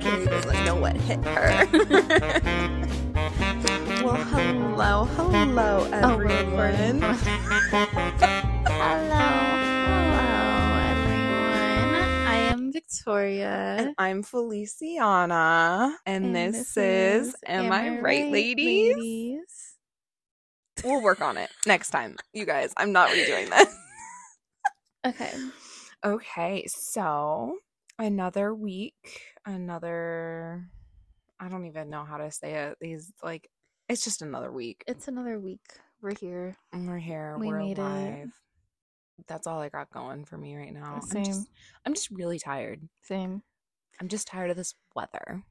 Carrie doesn't know what hit her. well, hello, hello, Oh, everyone. Hello. Hello, everyone. I am Victoria. and I'm Feliciana, and, this, is Am I Right, ladies? ladies? We'll work on it next time, you guys. I'm not redoing this. Okay. Okay, so another week, another. I don't even know how to say it. These like, it's just another week. It's another week. We're here. And We're here. We we're made it. alive. That's all I got going for me right now. I'm Same. just, I'm just really tired. Same. I'm just tired of this weather.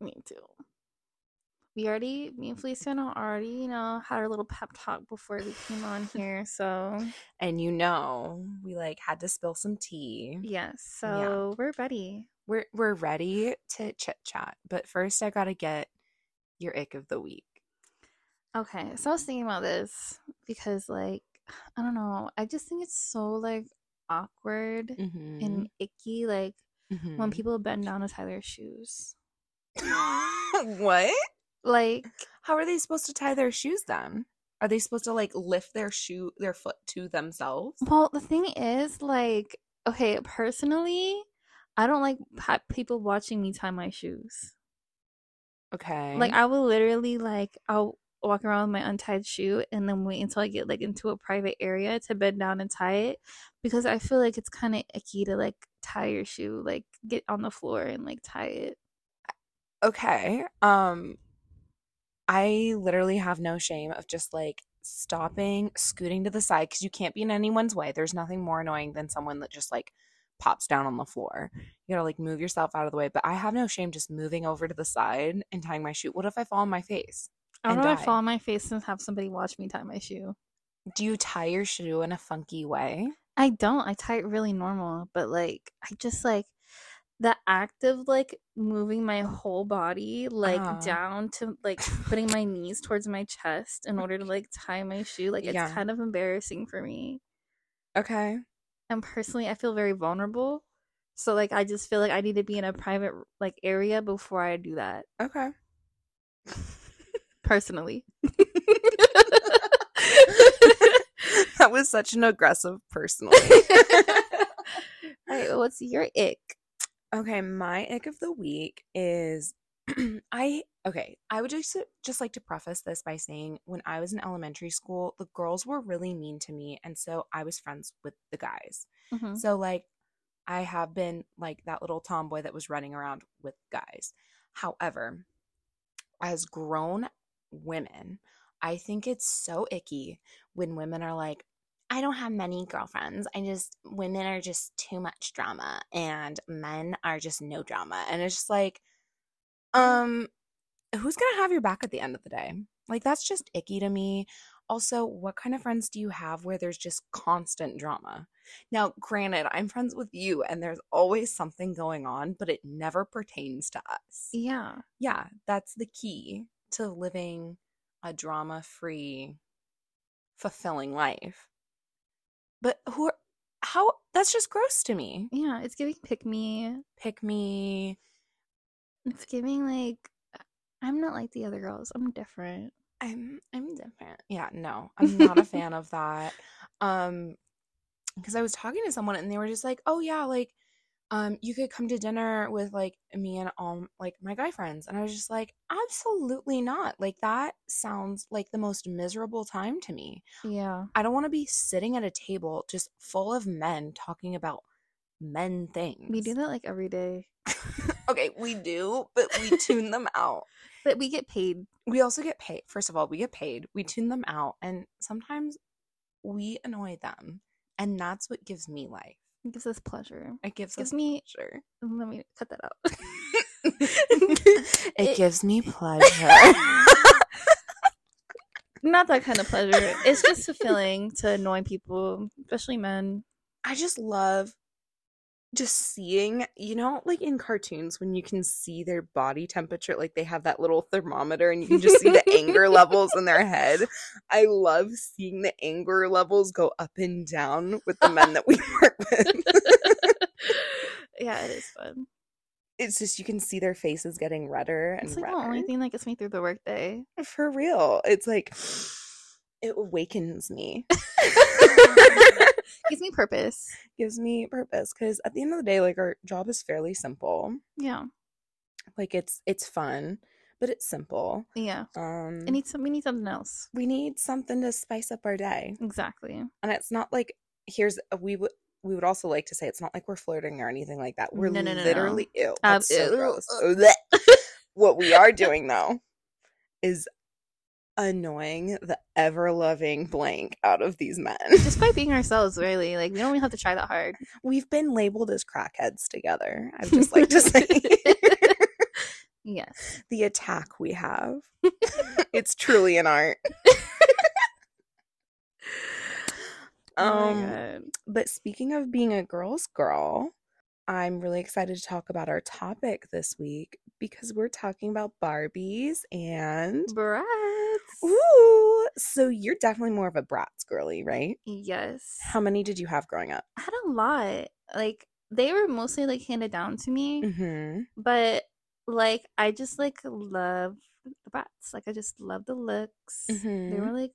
Me too. We already, me and Feliciana already, you know, had our little pep talk before we came on here. So, And you know, we like had to spill some tea. yes. So, we're ready. We're we're ready to chit chat, but first I gotta get your ick of the week. Okay, so I was thinking about this because, like, I don't know. I just think it's so like awkward Mm-hmm. and icky, like Mm. when people bend down to tie their shoes. what? Like, How are they supposed to tie their shoes then? Are they supposed to like lift their shoe their foot to themselves? well, the thing is, like, okay, personally, I don't like people watching me tie my shoes. Okay. Like, I will literally like I'll walk around with my untied shoe and then wait until I get like into a private area to bend down and tie it because I feel like it's kind of icky to like tie your shoe, like get on the floor and like tie it. okay. Um I literally have no shame of just like stopping, scooting to the side because you can't be in anyone's way. There's nothing more annoying than someone that just like pops down on the floor. You gotta like move yourself out of the way. But I have no shame just moving over to the side and tying my shoe. What if I fall on my face? I know. I fall on my face and have somebody watch me tie my shoe. Do you tie your shoe in a funky way? I don't. I tie it really normal, but like I just like the act of like moving my whole body like Uh-huh. down to like putting my knees towards my chest in order to like tie my shoe. Like it's Yeah. kind of embarrassing for me. Okay. And personally, I feel very vulnerable. So like I just feel like I need to be in a private like area before I do that. Okay. Personally. that was such an aggressive personally. All right, what's your ick? Okay, my ick of the week is I okay, I would just just like to preface this by saying when I was in elementary school, the girls were really mean to me and so I was friends with the guys. Mhm. So like I have been like that little tomboy that was running around with guys. However, as grown women, I think it's so icky when women are like, I don't have many girlfriends. I just, women are just too much drama and men are just no drama. And it's just like, um, who's to have your back at the end of the day? Like, that's just icky to me. Also, what kind of friends do you have where there's just constant drama? Now, granted, I'm friends with you and there's always something going on, but it never pertains to us. Yeah. Yeah, that's the key to living a drama free, fulfilling life. But who are, how, that's just gross to me. Yeah, it's giving pick me. Pick me. It's giving like I'm not like the other girls. I'm different. I'm I'm different. Yeah, no, I'm not a fan of that. Um, because I was talking to someone and they were just like, "Oh yeah, like, um, you could come to dinner with like me and all like my guy friends," and I was just like, "Absolutely not! Like that sounds like the most miserable time to me. Yeah. I don't want to be sitting at a table just full of men talking about men things. We do that like every day. okay, we do, but we tune them out. But we get paid. we also get paid. First of all, we get paid. We tune them out, and sometimes we annoy them, and that's what gives me life. It gives us pleasure. It gives Gives us me pleasure. let me cut that out. it, It- gives me pleasure. not that kind of pleasure. It's just fulfilling to annoy people, especially men. I just love just seeing, you know, like in cartoons when you can see their body temperature, like they have that little thermometer and you can just see the anger levels in their head. I love seeing the anger levels go up and down with the men that we work with. yeah, it is fun. it's just you can see their faces getting redder and It's like redder. the only thing that gets me through the workday. For real. It's like it awakens me. Gives me purpose. Gives me purpose because at the end of the day, like our job is fairly simple. Yeah. Like it's it's fun, but it's simple. Yeah. Um I need some we need something else. we need something to spice up our day. Exactly. And it's not like here's we would we would also like to say it's not like we're flirting or anything like that. We're No, no, no, no. literally. Uh, That's so ew. gross. What we are doing though is annoying the ever loving blank out of these men. Just by being ourselves, really. Like we don't even have to try that hard. We've been labeled as crackheads together. I'd just like to say yes. the attack we have. it's truly an art. Oh um God. But speaking of being a girl's girl, I'm really excited to talk about our topic this week because we're talking about Barbies and. Ooh, so you're definitely more of a Bratz girly, right? Yes. How many did you have growing up? I had a lot. Like they were mostly like handed down to me, Mm-hmm. but like I just like love the Bratz. Like I just love the looks. They Mhm. were like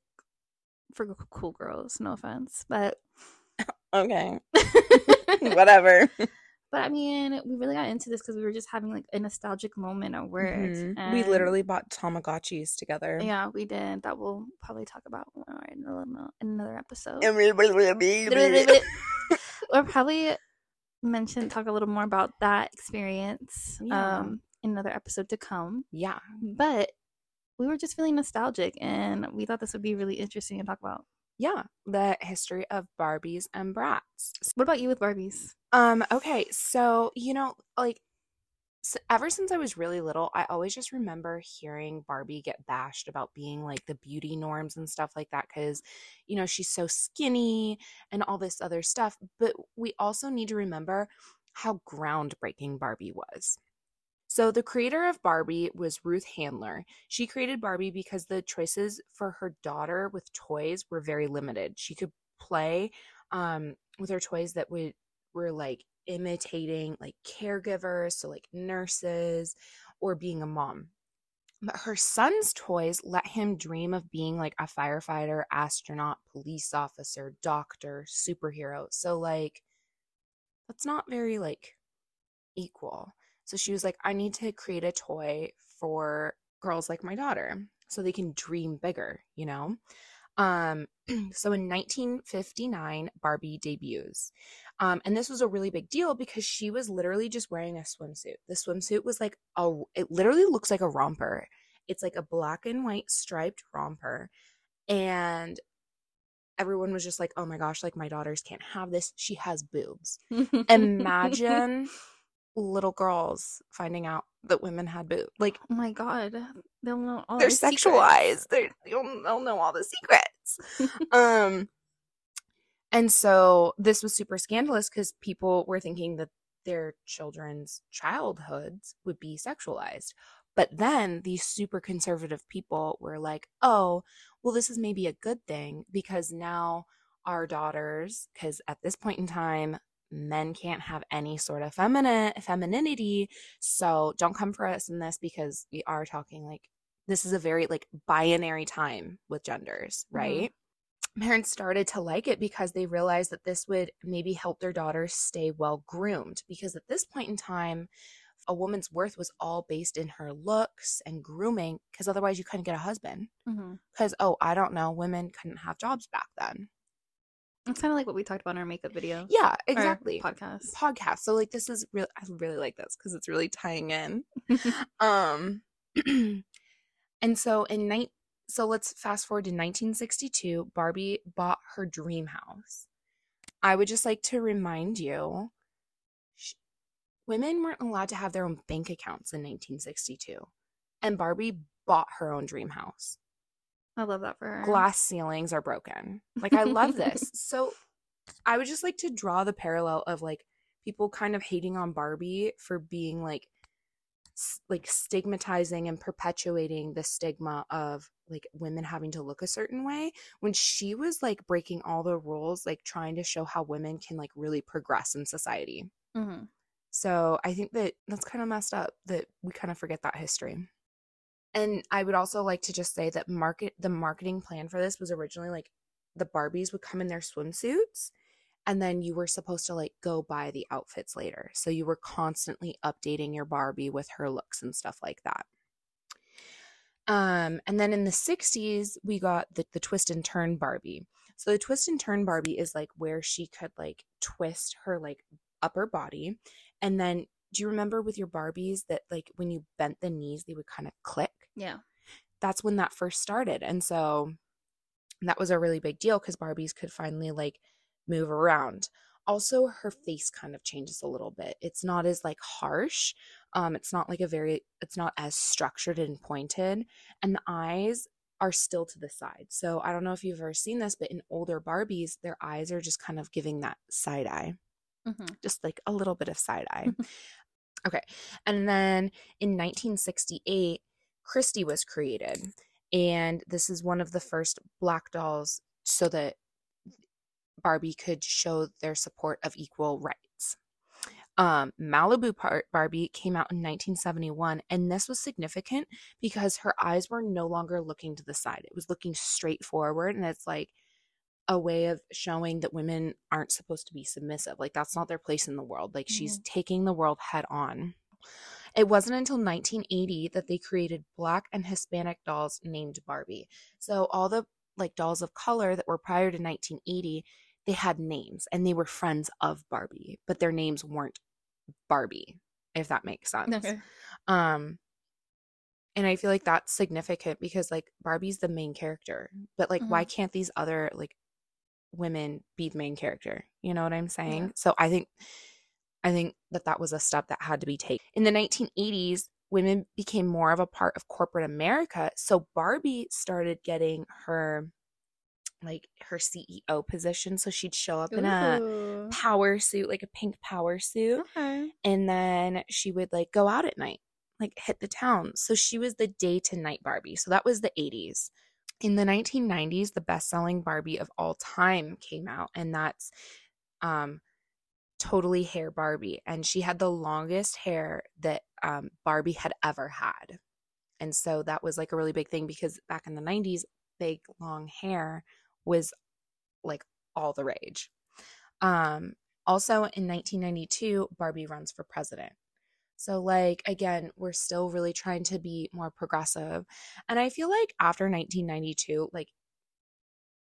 for cool girls. No offense, but Okay, whatever. But I mean, we really got into this because we were just having like a nostalgic moment at work. Mhm. We literally bought Tamagotchis together. yeah, we did. That we'll probably talk about in another- in another episode. or probably mention talk a little more about that experience Yeah. um in another episode to come Yeah. but we were just feeling nostalgic and we thought this would be really interesting to talk about Yeah. The history of Barbies and Bratz. what about you with barbies Um, okay, so you know, like s ever since I was really little, I always just remember hearing Barbie get bashed about being like the beauty norms and stuff like that cuz you know, she's so skinny and all this other stuff, but we also need to remember how groundbreaking Barbie was. So the creator of Barbie was Ruth Handler. She created Barbie because the choices for her daughter with toys were very limited. She could play um with her toys that would were like imitating like caregivers, so like nurses or being a mom. But her son's toys let him dream of being like a firefighter, astronaut, police officer, doctor, superhero. So like that's not very like equal. So she was like, I need to create a toy for girls like my daughter so they can dream bigger, you know? Um, so in 1959, Barbie debuts. Um, and this was a really big deal because she was literally just wearing a swimsuit. The swimsuit was like a, it literally looks like a romper. It's like a black and white striped romper. And everyone was just like, oh my gosh, like my daughters can't have this. She has boobs. Imagine little girls finding out that women had boobs. Like oh my god they'll know all they're sexualized. They're, they'll, they'll know all the secrets. um, and so this was super scandalous because people were thinking that their children's childhoods would be sexualized. But then these super conservative people were like, oh, well, this is maybe a good thing because now our daughters, because at this point in time, men can't have any sort of feminine femininity. So don't come for us in this because we are talking like this is a very like binary time with genders, Mhm. right? Parents started to like it because they realized that this would maybe help their daughters stay well groomed. Because at this point in time, a woman's worth was all based in her looks and grooming, because otherwise you couldn't get a husband. Because, oh, I don't know, women couldn't have jobs back then. It's kind of like what we talked about in our makeup video Yeah, exactly. podcast podcast. So like this is real I really like this because it's really tying in. um and so in night so let's fast forward to 1962, Barbie bought her dream house. I would just like to remind you sh- women weren't allowed to have their own bank accounts in 1962. And Barbie bought her own dream house. I love that for her Glass ceilings are broken. Like I love this. so I would just like to draw the parallel of like people kind of hating on Barbie for being like s- like stigmatizing and perpetuating the stigma of like women having to look a certain way when she was like breaking all the rules like trying to show how women can like really progress in society. Mhm. So I think that that's kind of messed up that we kind of forget that history. And I would also like to just say that market the marketing plan for this was originally like the Barbies would come in their swimsuits and then you were supposed to like go buy the outfits later. So you were constantly updating your Barbie with her looks and stuff like that. Um, and then in the 60s, we got the, the twist and turn Barbie. So the twist and turn Barbie is like where she could like twist her like upper body. And then do you remember with your Barbies that like when you bent the knees, they would kind of click? Yeah. That's when that first started. And so that was a really big deal because Barbies could finally like move around. Also, her face kind of changes a little bit. It's not as like harsh. Um, it's not like a very, it's not as structured and pointed. And the eyes are still to the side. So I don't know if you've ever seen this, but in older Barbies, their eyes are just kind of giving that side eye, Mm-hmm. just like a little bit of side eye. okay. And then in 1968, Christie was created. And this is one of the first black dolls so that Barbie could show their support of equal rights. Um, Malibu Barbie came out in 1971, and this was significant because her eyes were no longer looking to the side. It was looking straight forward, and it's like a way of showing that women aren't supposed to be submissive. Like, that's not their place in the world. Like, she's taking the world head on. It wasn't until 1980 that they created black and Hispanic dolls named Barbie. So, all the like dolls of color that were prior to 1980 they had names and they were friends of Barbie, but their names weren't Barbie, if that makes sense. Okay. Um and I feel like that's significant because like Barbie's the main character, but like why can't these other like women be the main character? You know what I'm saying? Yeah. So I think I think that that was a step that had to be taken. In the 1980s, women became more of a part of corporate America, so Barbie started getting her like her CEO position. So she'd show up in a power suit, like a pink power suit, Okay. and then she would like go out at night, like hit the town. So she was the day to night Barbie. So that was the 80s. In the 1990s, the best selling Barbie of all time came out, and that's um, Totally Hair Barbie. And she had the longest hair that um, Barbie had ever had. And so that was like a really big thing because back in the 90s, big long hair was like all the rage. Um, also in 1992, Barbie runs for president. So, like, again, we're still really trying to be more progressive. And I feel like after 1992, like,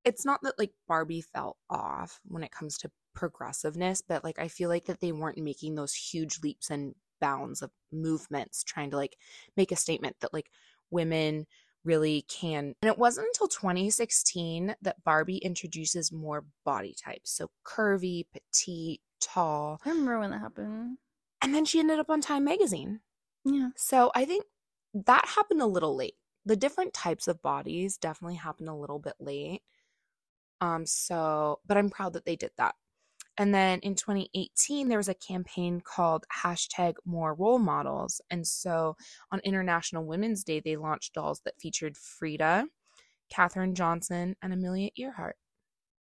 it's not that like Barbie fell off when it comes to progressiveness, but like, I feel like that they weren't making those huge leaps and bounds of movements trying to like make a statement that like women really can. And it wasn't until 2016 that Barbie introduces more body types. So curvy, petite, tall. I remember when that happened. And then she ended up on Time magazine. Yeah. So I think that happened a little late. The different types of bodies definitely happened a little bit late. Um so but I'm proud that they did that. And then in 2018, there was a campaign called hashtag more role models. And so on International Women's Day, they launched dolls that featured Frida, Katherine Johnson, and Amelia Earhart.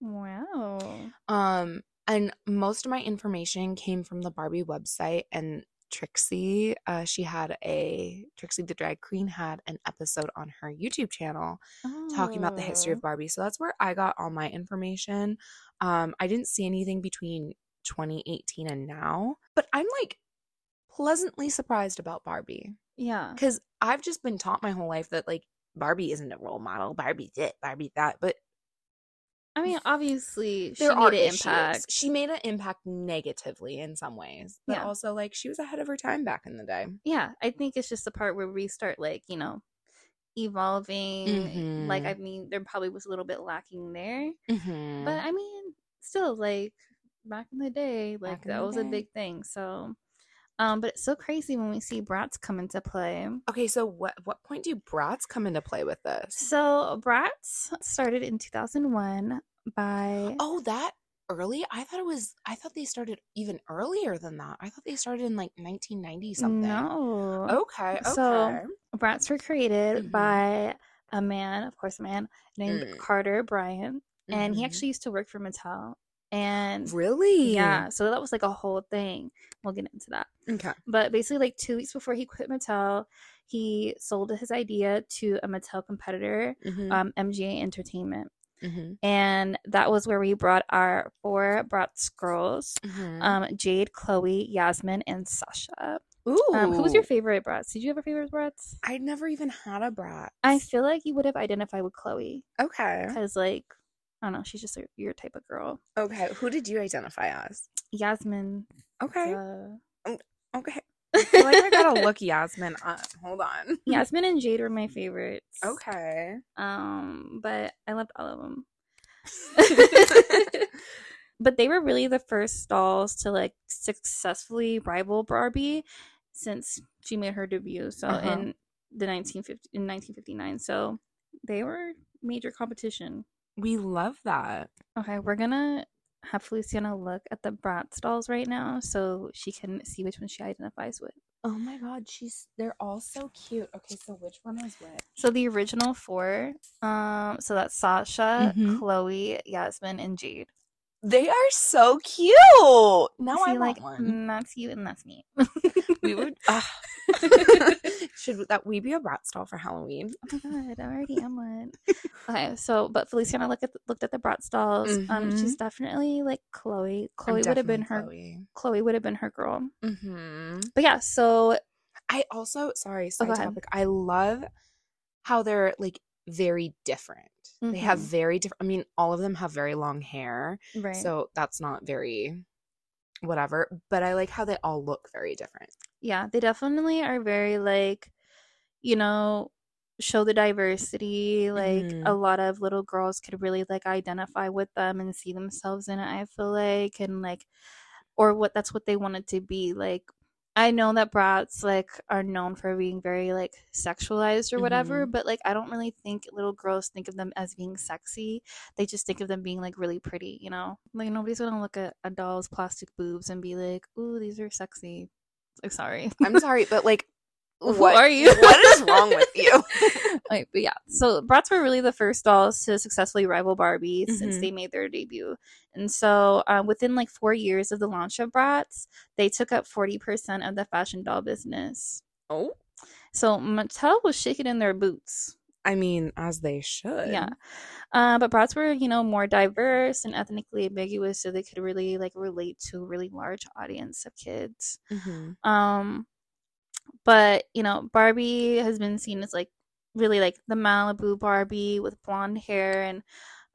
Wow. Um, and most of my information came from the Barbie website and Trixie. Uh, she had a Trixie the drag queen had an episode on her YouTube channel talking about the history of Oh. Barbie. So that's where I got all my information. Um, I didn't see anything between 2018 and now, but I'm like pleasantly surprised about Barbie Yeah. because I've just been taught my whole life that like Barbie isn't a role model, Barbie did Barbie that, but I mean, obviously, she there made are an issues. impact. She made an impact negatively in some ways, but Yeah. also like she was ahead of her time back in the day. Yeah, I think it's just the part where we start, like, you know, evolving. Like, I mean, there probably was a little bit lacking there. Mm-hmm. But I mean, still, like, back in the day, like, that was a big thing. So, um, but it's so crazy when we see Bratz come into play. okay, so what what point do Bratz come into play with this? So, Bratz started in 2001 by. Oh, that early? I thought it was. I thought they started even earlier than that. I thought they started in like 1990 something. No. Okay. Okay. So, Bratz were created Mhm. by a man, of course, a man named Mm. Carter Bryant, and he Mhm. actually used to work for Mattel. And Really? yeah, so that was like a whole thing. We'll get into that. Okay. But basically, like two weeks before he quit Mattel, he sold his idea to a Mattel competitor, Mhm, um, MGA Entertainment. mhm, And that was where we brought our four Bratz girls mhm. um, Jade, Chloe, Yasmin, and Sasha. Ooh. Um, who was your favorite Bratz? Did you have a favorite Bratz? I'd never even had a brat. I feel like you would have identified with Chloe Okay. because, like, I don't know, she's just a, your type of girl. Okay. Who did you identify as? Yasmin. Okay. uh, Okay. I feel like I gotta look Yasmin up. Hold on. Yasmin and Jade were my favorites. Okay. Um, but I loved all of them. but they were really the first dolls to like successfully rival Barbie since she made her debut. So Uh-huh. in the 1950 in 1959. So they were major competition. We love that. Okay, we're gonna have Feliciana look at the Bratz dolls right now so she can see which one she identifies with. Oh my god, she's they're all so cute. Okay, so which one is which? So the original four, um, so that's Sasha, Mhm. Chloe, Yasmin, and Jade. They are so cute. Now I want like one. mm, that's you and that's me. We would. ugh. Should that we be a Bratz doll for Halloween? Oh my god, I already am one. okay, so but Feliciana look at the, looked at the Bratz dolls. Um, she's definitely like Chloe. Chloe would have been her. Chloe. would have been her girl. Mm-hmm. But yeah, so I also sorry, side go ahead. topic. I love how they're like very different. They have Mhm. very different. I mean, all of them have very long hair, right. so that's not very whatever. But I like how they all look very different. yeah, they definitely are very like, you know, show the diversity. Like Mhm. a lot of little girls could really like identify with them and see themselves in it. I feel like and like, or what that's what they wanted to be. Like, I know that Bratz like are known for being very like sexualized or whatever, mm-hmm. but like I don't really think little girls think of them as being sexy. They just think of them being like really pretty, you know. Like nobody's gonna look at a doll's plastic boobs and be like, "Ooh, these are sexy." Like, sorry. I'm sorry, but like, Who what are you? what is wrong with you? Like, but yeah, so Bratz were really the first dolls to successfully rival Barbie since Mhm. they made their debut. And so, uh, within like four years of the launch of Bratz, they took up 40% of the fashion doll business. Oh, So, Mattel was shaking in their boots. I mean, as they should. Yeah. Uh, but Bratz were, you know, more diverse and ethnically ambiguous, so they could really like relate to a really large audience of kids. hmm Um, but you know, Barbie has been seen as like really like the Malibu Barbie with blonde hair, and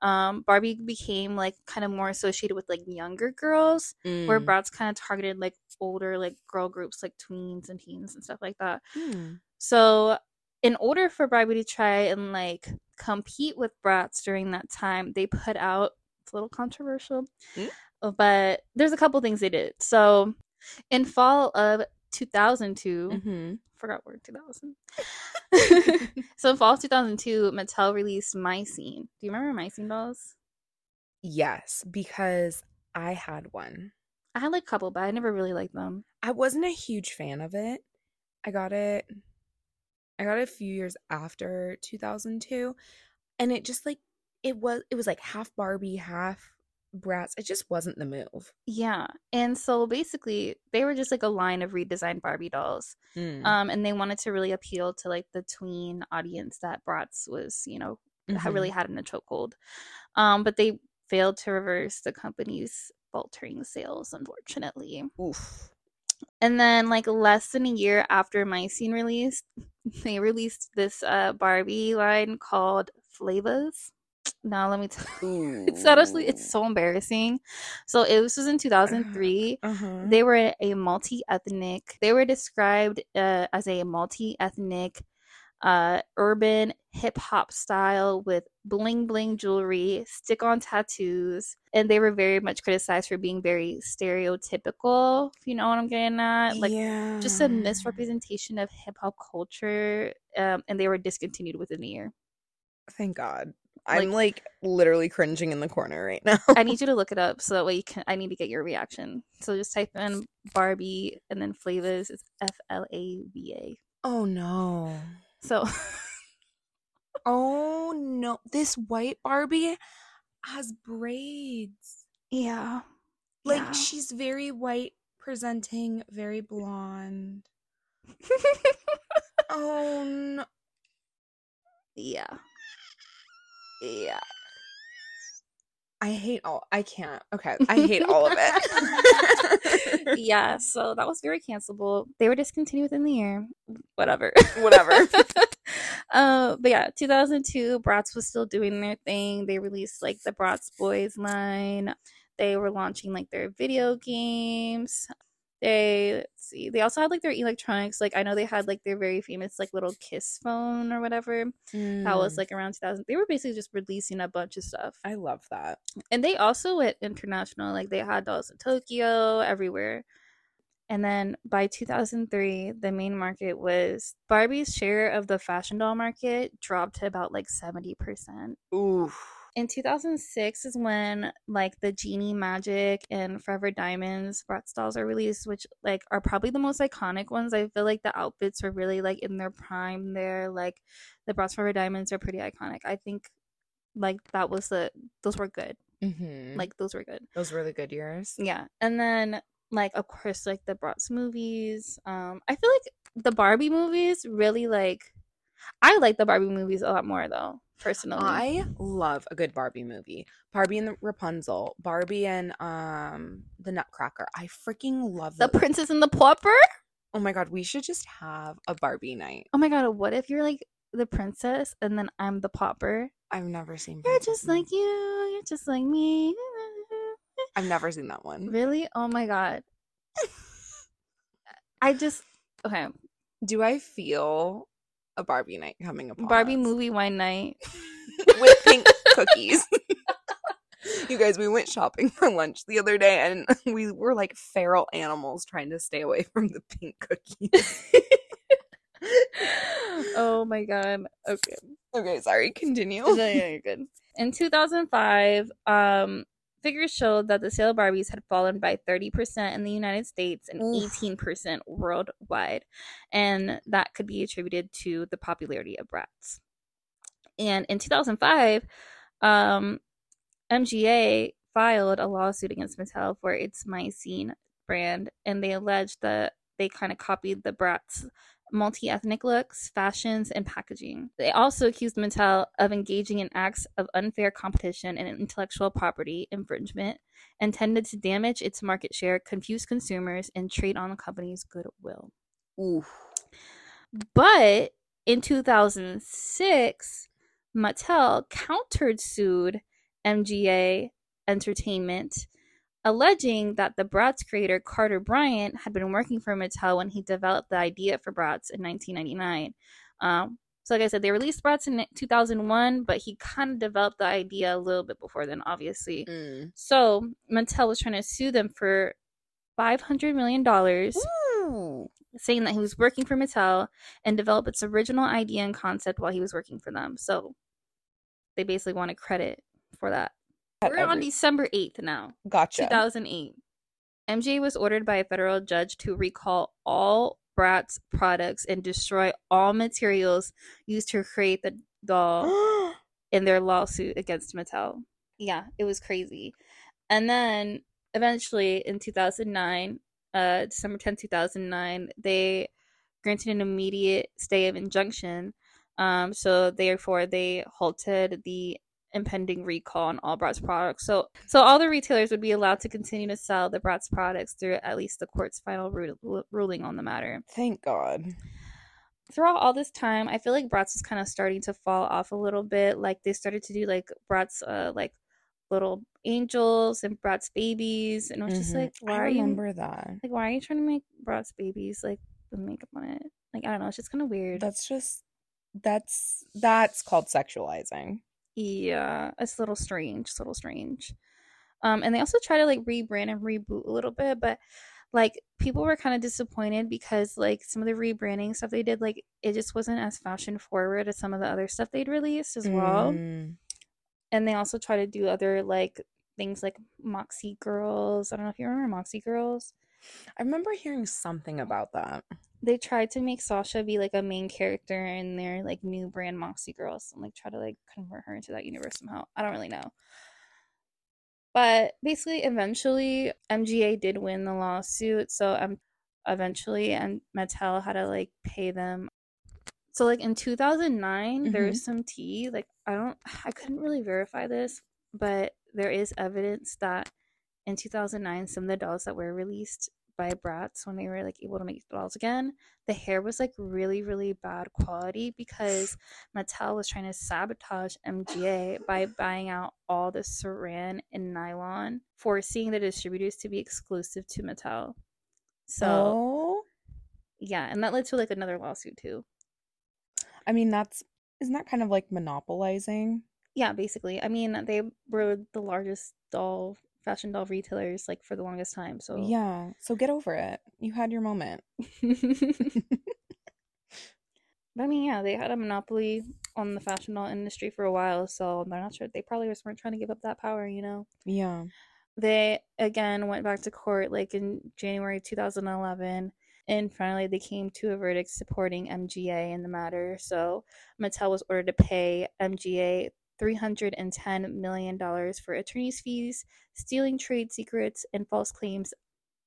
um, Barbie became like kind of more associated with like younger girls, where Mm. Bratz kind of targeted like older like girl groups like tweens and teens and stuff like that. Hmm. So, in order for Barbie to try and like compete with Bratz during that time, they put out it's a little controversial, Mm. but there's a couple things they did. So, in fall of 2002, Mhm. forgot word 2000. so in fall 2002, Mattel released My Scene. Do you remember My Scene dolls? Yes, because I had one. I had like a couple, but I never really liked them. I wasn't a huge fan of it. I got it I got it a few years after 2002 and it just like it was it was like half Barbie, half Bratz. It just wasn't the move. Yeah. And so basically, they were just like a line of redesigned Barbie dolls. Mm. Um, and they wanted to really appeal to like the tween audience that Bratz was, you know, Mhm. really had in a chokehold. Um, but they failed to reverse the company's faltering sales, unfortunately. Oof. And then, like less than a year after My Scene released, they released this uh Barbie line called Flavas. Now let me tell you it's honestly it's so embarrassing. So it was, was in 2003. uh-huh. They were a multi-ethnic. They were described uh, as a multi-ethnic, uh, urban hip hop style with bling bling jewelry, stick-on tattoos, and they were very much criticized for being very stereotypical. If you know what I'm getting at, like yeah. just a misrepresentation of hip hop culture. Um, and they were discontinued within the year. Thank God. I'm like literally cringing in the corner right now. I need you to look it up so that way you can. I need to get your reaction. So just type in Barbie and then Flavas. It's F L A V A. Oh no. So Oh no. This white Barbie has braids. Yeah. Like Yeah. she's very white presenting, very blonde. Oh no. yeah. Yeah. I hate all I can't. Okay. I hate all of it. yeah, so that was very cancelable. They were discontinued within the year. Whatever. Whatever. uh, but yeah, 2002, Bratz was still doing their thing. They released like the Bratz Boys line. They were launching like their video games. They let's see. They also had like their electronics. Like I know they had like their very famous like little Kiss phone or whatever. That was Mm, like around 2000. They were basically just releasing a bunch of stuff. I love that. And they also went international. Like they had dolls in Tokyo, everywhere. And then by 2003, the main market was Barbie's share of the fashion doll market dropped to about like 70%. Ooh. In 2006 is when like the Genie Magic and Forever Diamonds Bratz dolls are released, which like are probably the most iconic ones. I feel like the outfits were really like in their prime there. Like the Bratz Forever Diamonds are pretty iconic. I think like that was the those were good. Mm-hmm. Like those were good. those were the good years. Yeah. And then like of course like the Bratz movies. Um I feel like the Barbie movies really like I like the Barbie movies a lot more though, personally. I love a good Barbie movie. Barbie and the Rapunzel, Barbie and um the Nutcracker. I freaking love the those. Princess and the Pauper? Oh my god, we should just have a Barbie night. Oh my god, what if you're like the princess and then I'm the pauper? I've never seen. You're just like you, you're just like me. I've never seen that one. Really? Oh my god. I just okay. Do I feel a Barbie night coming up. Barbie us? movie wine night. with pink cookies. you guys, we went shopping for lunch the other day and we were like feral animals trying to stay away from the pink cookies. oh my god. Okay. okay, sorry, continue. No, no, you're good. In 2005, um, figures showed that the sale of Barbies had fallen by 30% in the United States and Oof. 18% worldwide. And that could be attributed to the popularity of Bratz. And in 2005, um, MGA filed a lawsuit against Mattel for its My Scene brand, and they alleged that they kind of copied the Bratz multi ethnic looks, fashions, and packaging. They also accused Mattel of engaging in acts of unfair competition and intellectual property infringement intended to damage its market share, confuse consumers, and trade on the company's goodwill. Ooh. But in 2006, Mattel countered sued MGA Entertainment, alleging that the Bratz creator Carter Bryant had been working for Mattel when he developed the idea for Bratz in 1999. Um, so, like I said, they released Bratz in 2001, but he kind of developed the idea a little bit before then, obviously. Mm. So, Mattel was trying to sue them for $500 million Ooh. saying that he was working for Mattel and developed its original idea and concept while he was working for them. So they basically wanted credit for that. We're on December 8th now, Gotcha. 2008. MGA was ordered by a federal judge to recall all Bratz products and destroy all materials used to create the doll in their lawsuit against Mattel. Yeah, it was crazy. And then eventually in 2009, uh, December 10, 2009, they granted an immediate stay of injunction. Um, so therefore, they halted the impending recall on all Bratz products. So, so all the retailers would be allowed to continue to sell the Bratz products through at least the court's final ru- ruling on the matter Thank God. throughout all this time, I feel like Bratz was kind of starting to fall off a little bit. Like they started to do like Bratz, uh, like little angels and Bratz babies, and I was just Mhm. like, why I are you that. like, why are you trying to make Bratz babies like with makeup on it? Like I don't know, it's just kind of weird. That's just that's that's called sexualizing. Yeah, it's a little strange. It's a little strange. Um, and they also try to like rebrand and reboot a little bit, but like people were kind of disappointed because like some of the rebranding stuff they did, like it just wasn't as fashion forward as some of the other stuff they'd released as well. Mm. And they also try to do other like things like Moxie Girls. I don't know if you remember Moxie Girls. I remember hearing something about that. They tried to make Sasha be like a main character in their like new brand Moxie Girls and like try to like convert her into that universe somehow. I don't really know. But basically, eventually, MGA did win the lawsuit. So um, eventually, and Mattel had to like pay them. So like in 2009, Mhm. there's some tea. Like I don't, I couldn't really verify this, but there is evidence that in 2009, some of the dolls that were released by Bratz when they were like able to make dolls again, the hair was like really, really bad quality because Mattel was trying to sabotage MGA by buying out all the saran and nylon, forcing the distributors to be exclusive to Mattel. So oh, yeah, and that led to like another lawsuit too. I mean that's isn't that kind of like monopolizing? Yeah, basically. I mean, they were the largest doll fashion doll retailers like for the longest time. So Yeah. So get over it. You had your moment. But I mean, yeah, they had a monopoly on the fashion doll industry for a while, so they're not sure. They probably just weren't trying to give up that power, you know. Yeah. They again went back to court like in January 2011, and finally they came to a verdict supporting MGA in the matter. So Mattel was ordered to pay MGA 310 million dollars for attorney's fees, stealing trade secrets, and false claims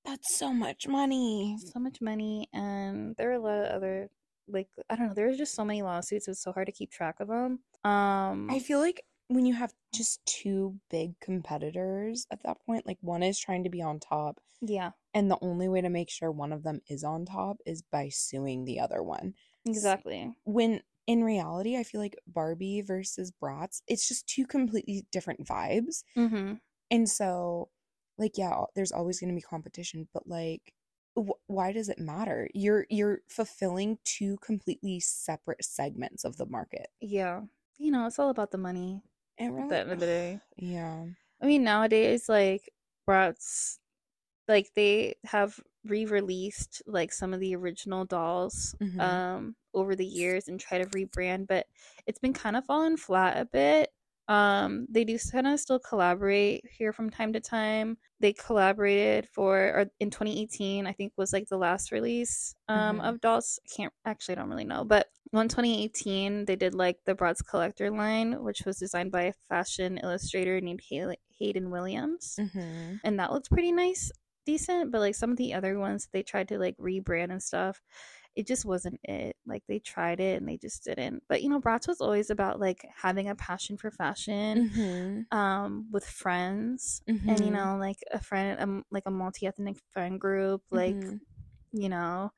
That's so much money. so much money and there are a lot of other like i don't know there's just so many lawsuits it's so hard to keep track of them um I feel like when you have just two big competitors at that point, like one is trying to be on top, yeah and the only way to make sure one of them is on top is by suing the other one. exactly When in reality, I feel like Barbie versus Bratz, it's just two completely different vibes. mm-hmm And so, like, yeah, there's always going to be competition, but like, wh- why does it matter? You're you're fulfilling two completely separate segments of the market. yeah you know it's all about the money And at the end of the day yeah, i mean nowadays like Bratz like they have re-released like some of the original dolls Mhm. um over the years and try to rebrand but it's been kind of falling flat a bit. Um they do kind of still collaborate here from time to time. They collaborated for or in 2018 i think was like the last release um Mhm. of dolls. I can't actually I don't really know but in 2018 they did like the Bratz collector line which was designed by a fashion illustrator named Hay- hayden williams. Hmm and that looks pretty nice decent but like some of the other ones they tried to like rebrand and stuff it just wasn't it like they tried it and they just didn't. But you know Bratz was always about like having a passion for fashion hmm um with friends and you know like a friend um like a multi-ethnic friend group like Mhm. you know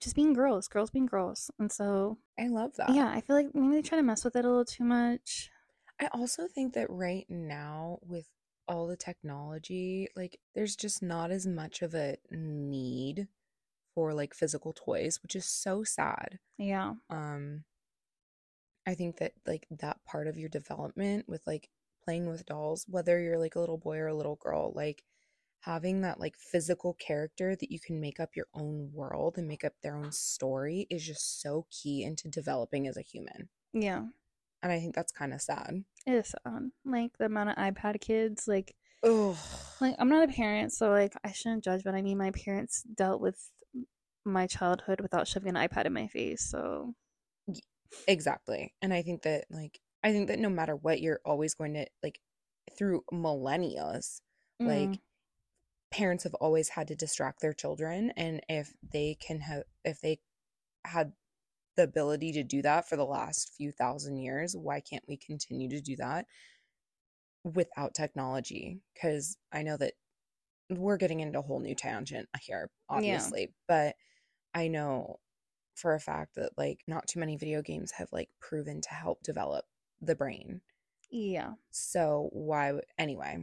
just being girls girls being girls. And so I love that. yeah i feel like maybe they try to mess with it a little too much. I also think that right now, with all the technology, like there's just not as much of a need for like physical toys, which is so sad. yeah Um, I think that like that part of your development with like playing with dolls, whether you're like a little boy or a little girl, like having that like physical character that you can make up your own world and make up their own story is just so key into developing as a human. yeah And I think that's kind of sad. it is sad like the amount of ipad kids like Oh, like I'm not a parent, so like I shouldn't judge, but I mean my parents dealt with my childhood without shoving an iPad in my face, so exactly. And I think that like I think that no matter what, you're always going to like through millennia, like Mm, parents have always had to distract their children and if they can have if they had the ability to do that for the last few thousand years why can't we continue to do that without technology? Because i know that we're getting into a whole new tangent here obviously but i know for a fact that like not too many video games have like proven to help develop the brain. Yeah. so why anyway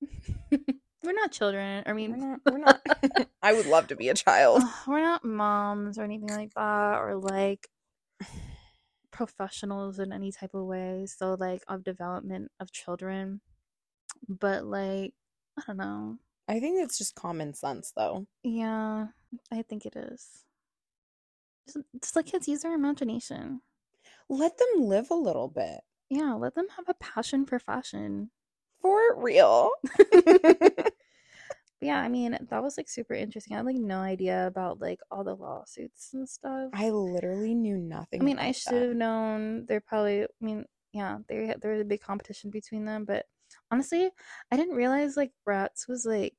we're not children. I we're mean, not we're not i would love to be a child we're not moms or anything like that, or like professionals in any type of way. So like of development of children, but like I don't know. I think it's just common sense, though. Yeah, I think it is. Just, just let kids use their imagination. Let them live a little bit. Yeah, let them have a passion for fashion. For real. yeah, I mean, that was like super interesting. I had like no idea about like all the lawsuits and stuff. I literally knew nothing. I mean, I should have known. They're probably. I mean, yeah, they had there was a big competition between them, but Honestly, I didn't realize like Bratz was like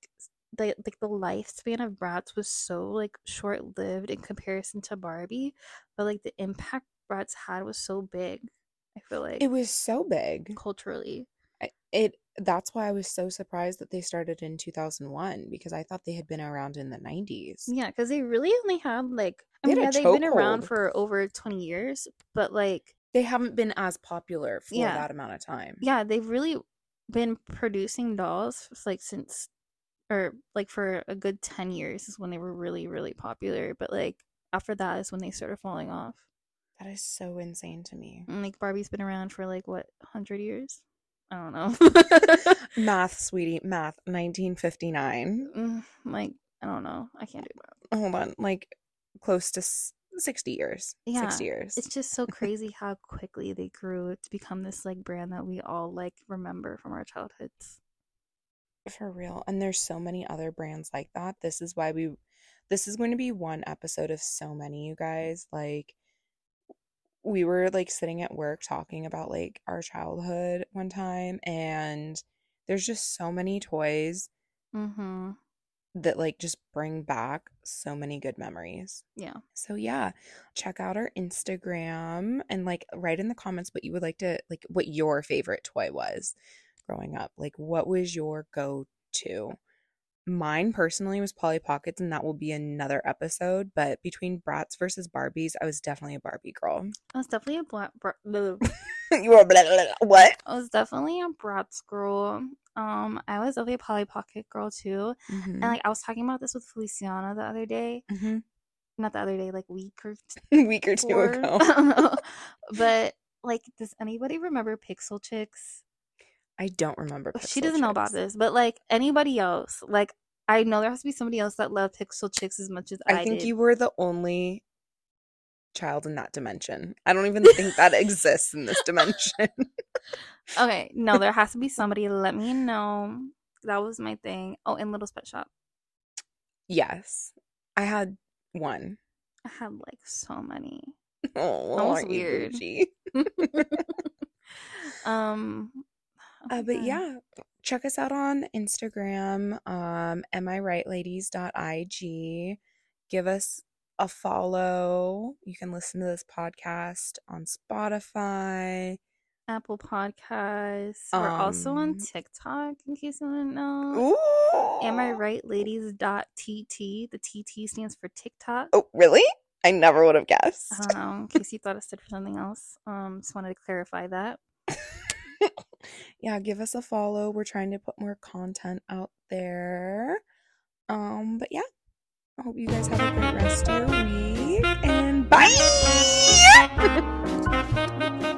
the like the lifespan of Bratz was so like short lived in comparison to Barbie, but like the impact Bratz had was so big. I feel like It was so big. culturally. It that's why I was so surprised that they started in 2001 because I thought they had been around in the 90s. Yeah, because they really only had like I they mean, yeah, they've been around for over twenty years, but like They haven't been as popular for Yeah. that amount of time. yeah, they've really been producing dolls like since or like for a good 10 years is when they were really really popular but like after that is when they started falling off That is so insane to me. and like barbie's been around for like what 100 years i don't know Math, sweetie, math. 1959. Mm, like i don't know i can't do that Hold on, like close to 60 years. Yeah, 60 years. it's just so crazy how quickly they grew to become this like brand that we all like remember from our childhoods For real. And there's so many other brands like that. This is why we this is going to be one episode of so many, you guys. Like we were like sitting at work talking about like our childhood one time and there's just so many toys mm-hmm that like just bring back so many good memories. yeah So yeah, check out our Instagram and like write in the comments what you would like to like what your favorite toy was growing up. Like what was your go-to? Mine personally was Polly Pockets and that will be another episode, but between Bratz versus Barbies, I was definitely a Barbie girl. i was definitely a black bra- you were blah, blah, blah. what? I was definitely a Bratz girl. Um, I was definitely a Polly Pocket girl too. Mhm. And like I was talking about this with Feliciana the other day. Mhm. Not the other day, like week or A week or two ago. I don't know. But like, does anybody remember Pixel Chicks? I don't remember. she doesn't know about this, but like anybody else, like I know there has to be somebody else that loved Pixel Chicks as much as I, I think did. you were the only child in that dimension. I don't even think that exists in this dimension. Okay, no, there has to be somebody. Let me know. That was my thing. Oh, in Littlest Pet Shop. yes. I had one. I had like so many. Oh, was aren't weird. um oh Uh, but God. yeah, check us out on Instagram, um, am I right ladies.ig. Give us a follow. You can listen to this podcast on Spotify. Apple Podcasts. We're also on Um, TikTok in case you didn't know. Ooh. Am I right, ladies? Dot TT. The TT stands for TikTok. Oh, really? I never would have guessed. I don't know, in case you thought it stood for something else. Um, just wanted to clarify that. yeah, give us a follow. We're trying to put more content out there. Um, but yeah, I hope you guys have a great rest of your week and bye.